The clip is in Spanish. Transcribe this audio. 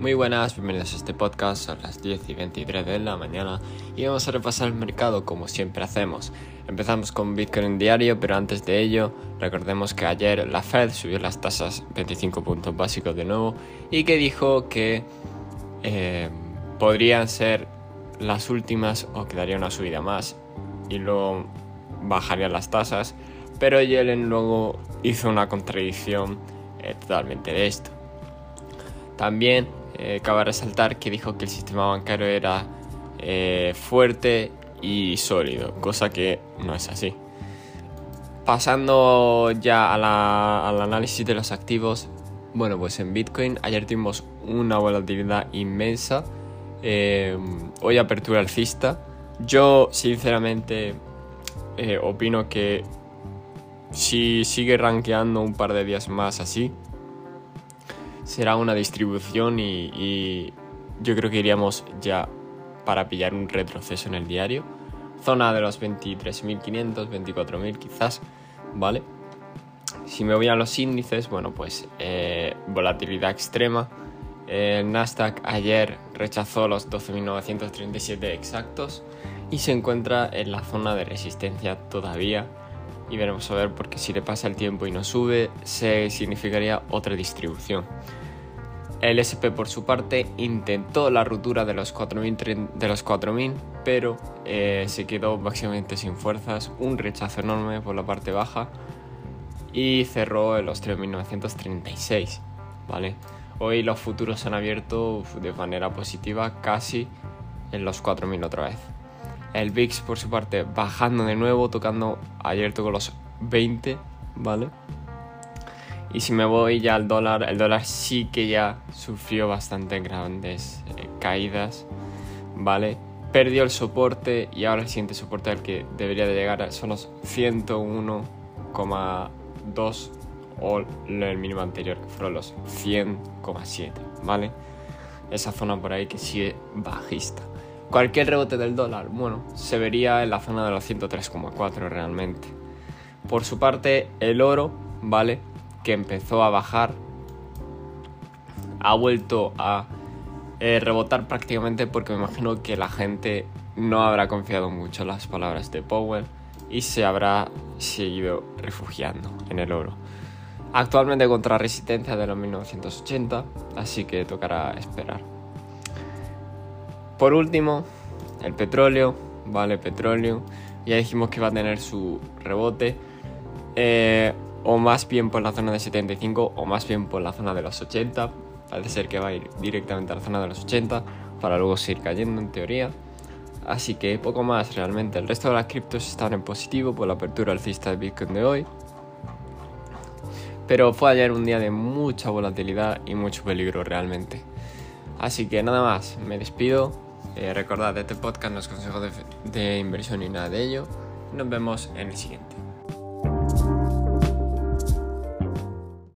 Muy buenas, bienvenidos a este podcast, son las 10 y 23 de la mañana y vamos a repasar el mercado como siempre hacemos. Empezamos con Bitcoin diario, pero antes de ello, recordemos que ayer la Fed subió las tasas 25 puntos básicos de nuevo y que dijo que eh, podrían ser las últimas o quedaría una subida más y luego bajarían las tasas, pero Yellen luego hizo una contradicción eh, totalmente de esto. También eh, cabe resaltar que dijo que el sistema bancario era eh, fuerte y sólido, cosa que no es así. Pasando ya al análisis de los activos, bueno, pues en Bitcoin ayer tuvimos una volatilidad inmensa. Eh, hoy apertura alcista. Yo, sinceramente, opino que si sigue rankeando un par de días más así, será una distribución y, yo creo que iríamos ya para pillar un retroceso en el diario. Zona de los 23.500, 24.000 quizás, ¿vale? Si me voy a los índices, bueno, pues eh, volatilidad extrema. El Nasdaq ayer rechazó los 12.937 exactos y se encuentra en la zona de resistencia todavía. Y veremos a ver porque si le pasa el tiempo y no sube, se significaría otra distribución. El SP por su parte intentó la ruptura de los 4.000, pero eh, se quedó básicamente sin fuerzas, un rechazo enorme por la parte baja y cerró en los 3.936. ¿vale? Hoy los futuros han abierto de manera positiva casi en los 4.000 otra vez. El VIX por su parte bajando de nuevo, tocando ayer tocó los 20, ¿vale? Y si me voy ya al dólar, el dólar sí que ya sufrió bastante grandes eh, caídas, ¿vale? Perdió el soporte y ahora el siguiente soporte al que debería de llegar son los 101,2 o el mínimo anterior que fueron los 100,7, ¿vale? Esa zona por ahí que sigue bajista. Cualquier rebote del dólar, bueno, se vería en la zona de los 103,4 realmente. Por su parte, el oro, ¿vale? que empezó a bajar, ha vuelto a eh, rebotar prácticamente porque me imagino que la gente no habrá confiado mucho en las palabras de Powell y se habrá seguido refugiando en el oro. Actualmente contra resistencia de los 1980, así que tocará esperar. Por último, el petróleo, vale, petróleo. Ya dijimos que va a tener su rebote. Eh, o más bien por la zona de 75 o más bien por la zona de los 80. Parece ser que va a ir directamente a la zona de los 80 para luego seguir cayendo en teoría. Así que poco más realmente. El resto de las criptos están en positivo por la apertura alcista de Bitcoin de hoy. Pero fue ayer un día de mucha volatilidad y mucho peligro realmente. Así que nada más, me despido. Eh, recordad, este podcast no es consejo de, de inversión ni nada de ello. Nos vemos en el siguiente.